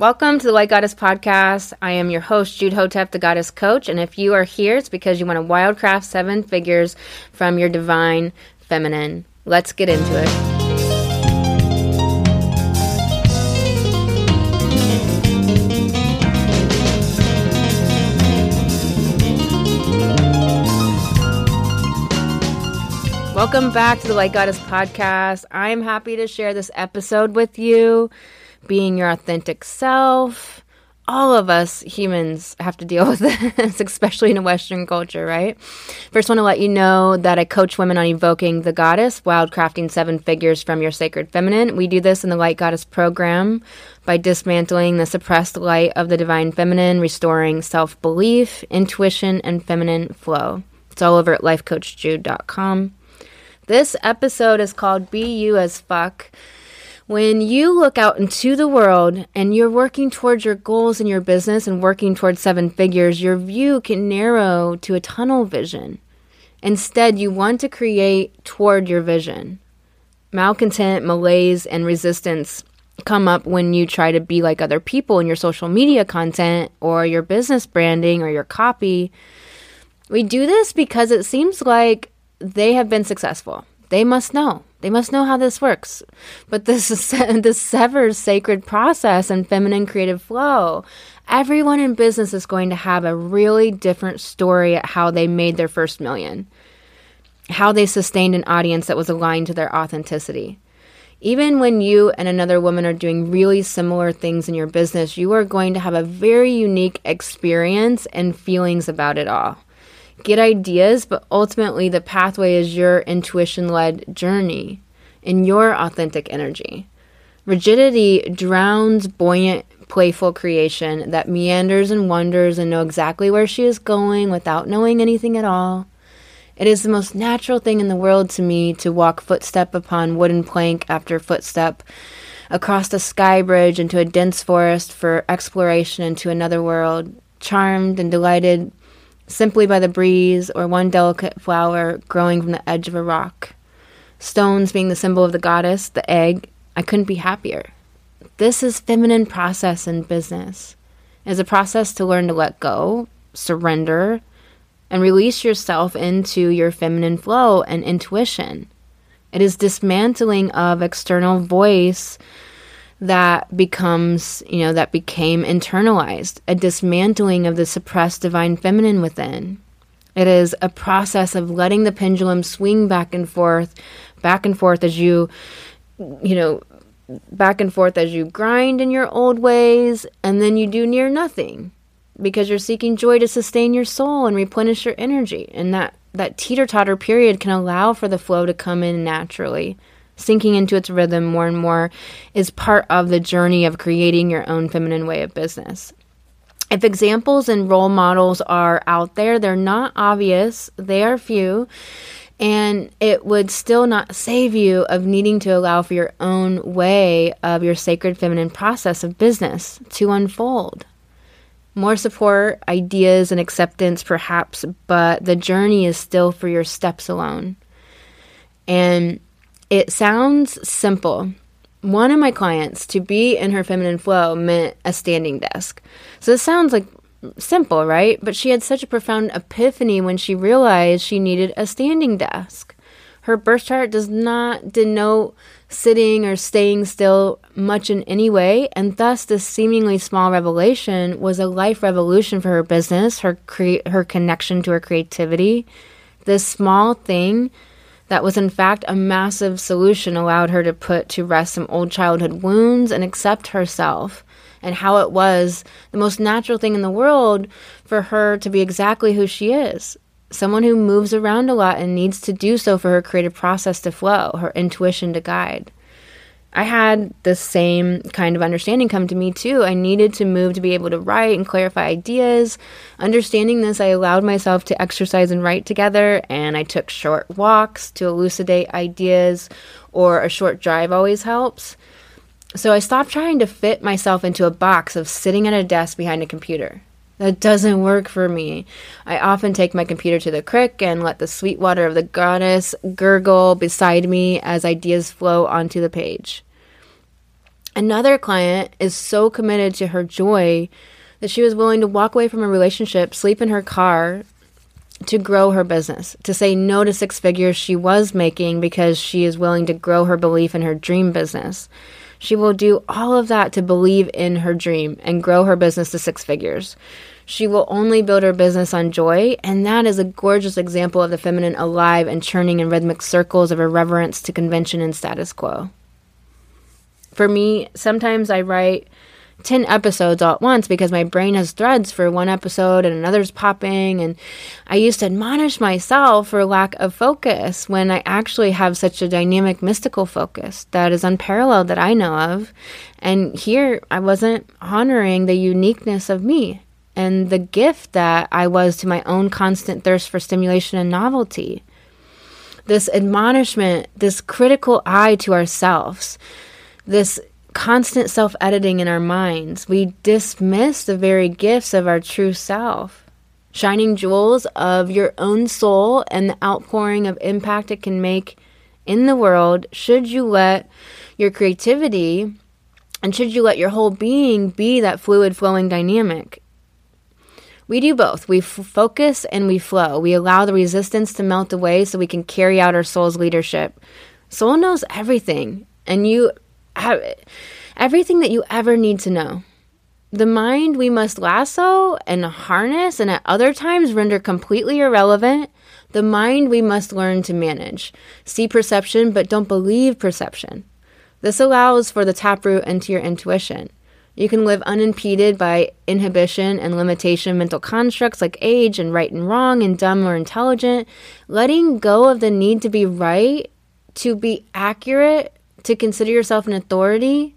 Welcome to the Light Goddess Podcast. I am your host, Jude Hotep, the Goddess Coach. And if you are here, it's because you want to wildcraft seven figures from your divine feminine. Let's get into it. Welcome back to the Light Goddess Podcast. I'm happy to share this episode with you being your authentic self. All of us humans have to deal with this, especially in a Western culture, right? First, want to let you know that I coach women on evoking the goddess, wildcrafting seven figures from your sacred feminine. We do this in the Light Goddess program by dismantling the suppressed light of the divine feminine, restoring self belief, intuition, and feminine flow. It's all over at lifecoachjude.com. This episode is called Be You as Fuck. When you look out into the world and you're working towards your goals in your business and working towards seven figures, your view can narrow to a tunnel vision. Instead, you want to create toward your vision. Malcontent, malaise, and resistance come up when you try to be like other people in your social media content or your business branding or your copy. We do this because it seems like they have been successful. They must know. They must know how this works. But this is this severs sacred process and feminine creative flow. Everyone in business is going to have a really different story at how they made their first million, how they sustained an audience that was aligned to their authenticity. Even when you and another woman are doing really similar things in your business, you are going to have a very unique experience and feelings about it all get ideas, but ultimately the pathway is your intuition led journey in your authentic energy. Rigidity drowns buoyant, playful creation that meanders and wanders and know exactly where she is going without knowing anything at all. It is the most natural thing in the world to me to walk footstep upon wooden plank after footstep across the sky bridge into a dense forest for exploration into another world, charmed and delighted simply by the breeze or one delicate flower growing from the edge of a rock. Stones being the symbol of the goddess, the egg, I couldn't be happier. This is feminine process in business. It is a process to learn to let go, surrender, and release yourself into your feminine flow and intuition. It is dismantling of external voice that becomes, you know, that became internalized, a dismantling of the suppressed divine feminine within. It is a process of letting the pendulum swing back and forth, back and forth as you, you know, back and forth as you grind in your old ways, and then you do near nothing because you're seeking joy to sustain your soul and replenish your energy. And that, that teeter totter period can allow for the flow to come in naturally sinking into its rhythm more and more is part of the journey of creating your own feminine way of business. If examples and role models are out there, they're not obvious, they are few, and it would still not save you of needing to allow for your own way of your sacred feminine process of business to unfold. More support, ideas, and acceptance, perhaps, but the journey is still for your steps alone. And it sounds simple. One of my clients to be in her feminine flow meant a standing desk. So this sounds like simple, right? But she had such a profound epiphany when she realized she needed a standing desk. Her birth chart does not denote sitting or staying still much in any way, and thus this seemingly small revelation was a life revolution for her business, her cre- her connection to her creativity. This small thing that was in fact a massive solution allowed her to put to rest some old childhood wounds and accept herself and how it was the most natural thing in the world for her to be exactly who she is someone who moves around a lot and needs to do so for her creative process to flow, her intuition to guide. I had the same kind of understanding come to me too. I needed to move to be able to write and clarify ideas. Understanding this, I allowed myself to exercise and write together, and I took short walks to elucidate ideas, or a short drive always helps. So I stopped trying to fit myself into a box of sitting at a desk behind a computer. That doesn't work for me. I often take my computer to the creek and let the sweet water of the goddess gurgle beside me as ideas flow onto the page. Another client is so committed to her joy that she was willing to walk away from a relationship, sleep in her car to grow her business, to say no to six figures she was making because she is willing to grow her belief in her dream business. She will do all of that to believe in her dream and grow her business to six figures. She will only build her business on joy, and that is a gorgeous example of the feminine alive and churning in rhythmic circles of irreverence to convention and status quo. For me, sometimes I write 10 episodes all at once because my brain has threads for one episode and another's popping. And I used to admonish myself for lack of focus when I actually have such a dynamic, mystical focus that is unparalleled that I know of. And here I wasn't honoring the uniqueness of me and the gift that I was to my own constant thirst for stimulation and novelty. This admonishment, this critical eye to ourselves, this constant self editing in our minds. We dismiss the very gifts of our true self. Shining jewels of your own soul and the outpouring of impact it can make in the world should you let your creativity and should you let your whole being be that fluid flowing dynamic. We do both. We f- focus and we flow. We allow the resistance to melt away so we can carry out our soul's leadership. Soul knows everything, and you everything that you ever need to know. The mind we must lasso and harness, and at other times render completely irrelevant. The mind we must learn to manage. See perception, but don't believe perception. This allows for the taproot into your intuition. You can live unimpeded by inhibition and limitation mental constructs like age and right and wrong and dumb or intelligent, letting go of the need to be right, to be accurate, to consider yourself an authority,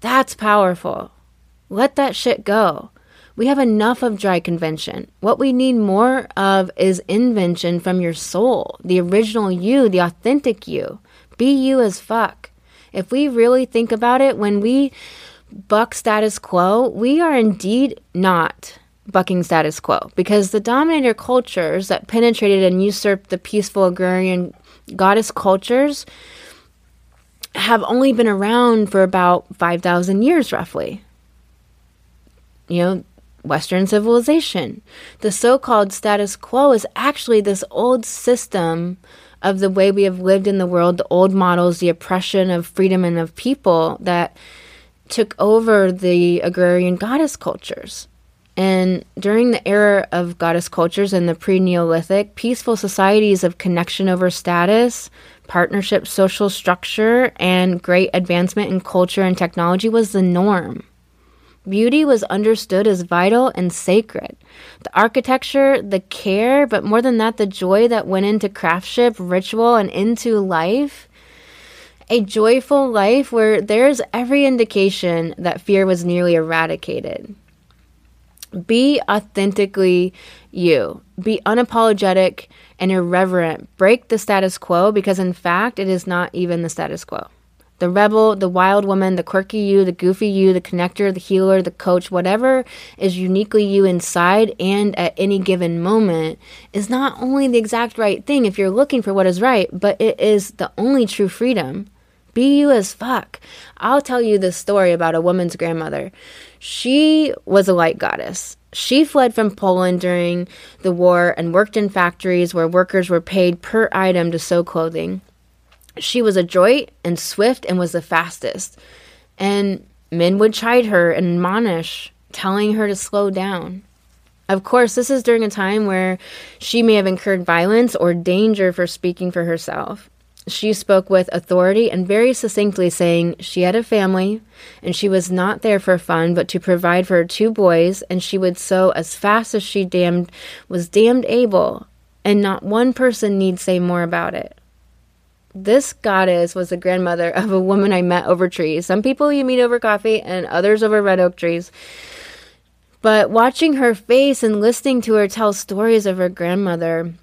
that's powerful. Let that shit go. We have enough of dry convention. What we need more of is invention from your soul, the original you, the authentic you. Be you as fuck. If we really think about it, when we buck status quo, we are indeed not bucking status quo because the dominator cultures that penetrated and usurped the peaceful agrarian goddess cultures have only been around for about 5,000 years, roughly. You know, Western civilization. The so called status quo is actually this old system of the way we have lived in the world, the old models, the oppression of freedom and of people that took over the agrarian goddess cultures. And during the era of goddess cultures in the pre Neolithic, peaceful societies of connection over status, partnership, social structure, and great advancement in culture and technology was the norm. Beauty was understood as vital and sacred. The architecture, the care, but more than that, the joy that went into craftsmanship, ritual, and into life. A joyful life where there's every indication that fear was nearly eradicated. Be authentically you. Be unapologetic and irreverent. Break the status quo because, in fact, it is not even the status quo. The rebel, the wild woman, the quirky you, the goofy you, the connector, the healer, the coach, whatever is uniquely you inside and at any given moment is not only the exact right thing if you're looking for what is right, but it is the only true freedom. Be you as fuck. I'll tell you this story about a woman's grandmother. She was a light goddess. She fled from Poland during the war and worked in factories where workers were paid per item to sew clothing. She was adroit and swift and was the fastest. And men would chide her and admonish, telling her to slow down. Of course, this is during a time where she may have incurred violence or danger for speaking for herself she spoke with authority and very succinctly, saying she had a family and she was not there for fun, but to provide for her two boys, and she would sew as fast as she damned was damned able, and not one person need say more about it. This goddess was the grandmother of a woman I met over trees. Some people you meet over coffee, and others over red oak trees. But watching her face and listening to her tell stories of her grandmother,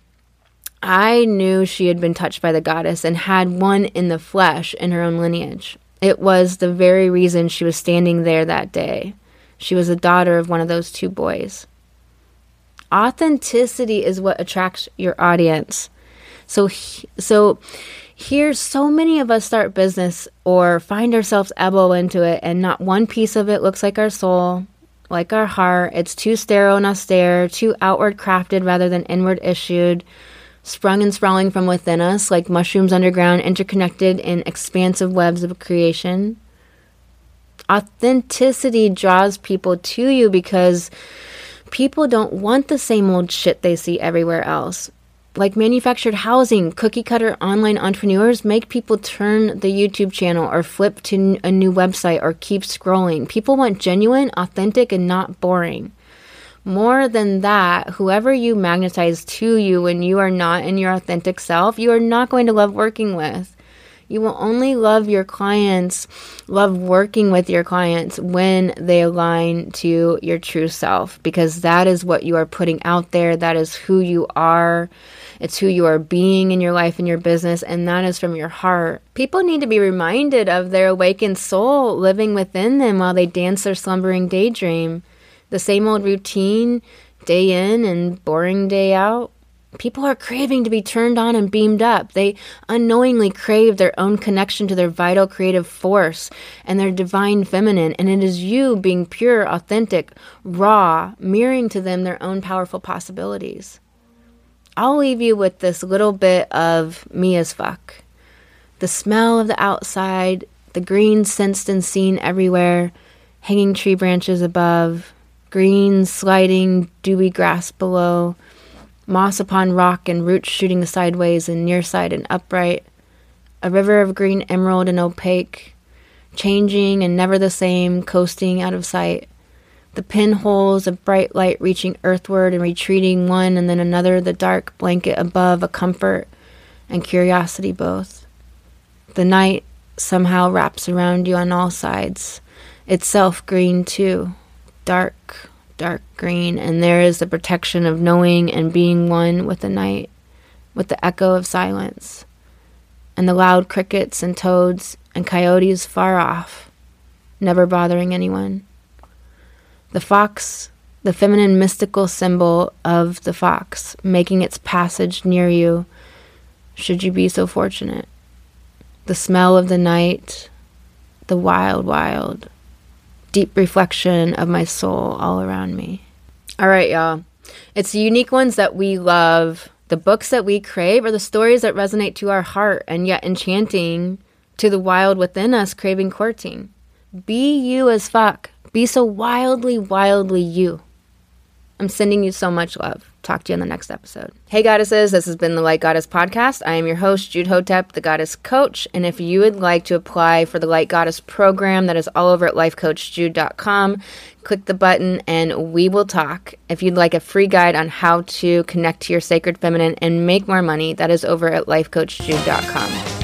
I knew she had been touched by the goddess and had one in the flesh in her own lineage. It was the very reason she was standing there that day. She was the daughter of one of those two boys. Authenticity is what attracts your audience. So so Here, so many of us start business or find ourselves elbow into it, and not one piece of it looks like our soul, like our heart. It's too sterile and austere, too outward crafted rather than inward issued, sprung and sprawling from within us like mushrooms underground, interconnected in expansive webs of creation. Authenticity draws people to you because people don't want the same old shit they see everywhere else like manufactured housing, cookie cutter online entrepreneurs make people turn the YouTube channel or flip to a new website or keep scrolling. People want genuine, authentic, and not boring. More than that, whoever you magnetize to you when you are not in your authentic self, you are not going to love working with. You will only love your clients, love working with your clients when they align to your true self because that is what you are putting out there. That is who you are. It's who you are being in your life and your business, and that is from your heart. People need to be reminded of their awakened soul living within them while they dance their slumbering daydream. The same old routine, day in and boring day out. People are craving to be turned on and beamed up. They unknowingly crave their own connection to their vital creative force and their divine feminine. And it is you being pure, authentic, raw, mirroring to them their own powerful possibilities. I'll leave you with this little bit of me as fuck. The smell of the outside, the green sensed and seen everywhere, hanging tree branches above, green sliding dewy grass below, moss upon rock and roots shooting sideways and nearside and upright, a river of green emerald and opaque, changing and never the same, coasting out of sight the pinholes of bright light reaching earthward and retreating one and then another, the dark blanket above, a comfort and curiosity both. The night somehow wraps around you on all sides, itself green too, dark, dark green, and there is the protection of knowing and being one with the night, with the echo of silence, and the loud crickets and toads and coyotes far off, never bothering anyone. The fox, the feminine mystical symbol of the fox, making its passage near you, should you be so fortunate. The smell of the night, the wild, wild, deep reflection of my soul all around me. All right, y'all. It's the unique ones that we love, the books that we crave, or the stories that resonate to our heart and yet enchanting to the wild within us craving courting. Be you as fuck. Be so wildly, wildly you. I'm sending you so much love. Talk to you in the next episode. Hey, goddesses, this has been the Light Goddess Podcast. I am your host, Jude Hotep, the Goddess Coach. And if you would like to apply for the Light Goddess program, that is all over at lifecoachjude.com. Click the button and we will talk. If you'd like a free guide on how to connect to your sacred feminine and make more money, that is over at lifecoachjude.com.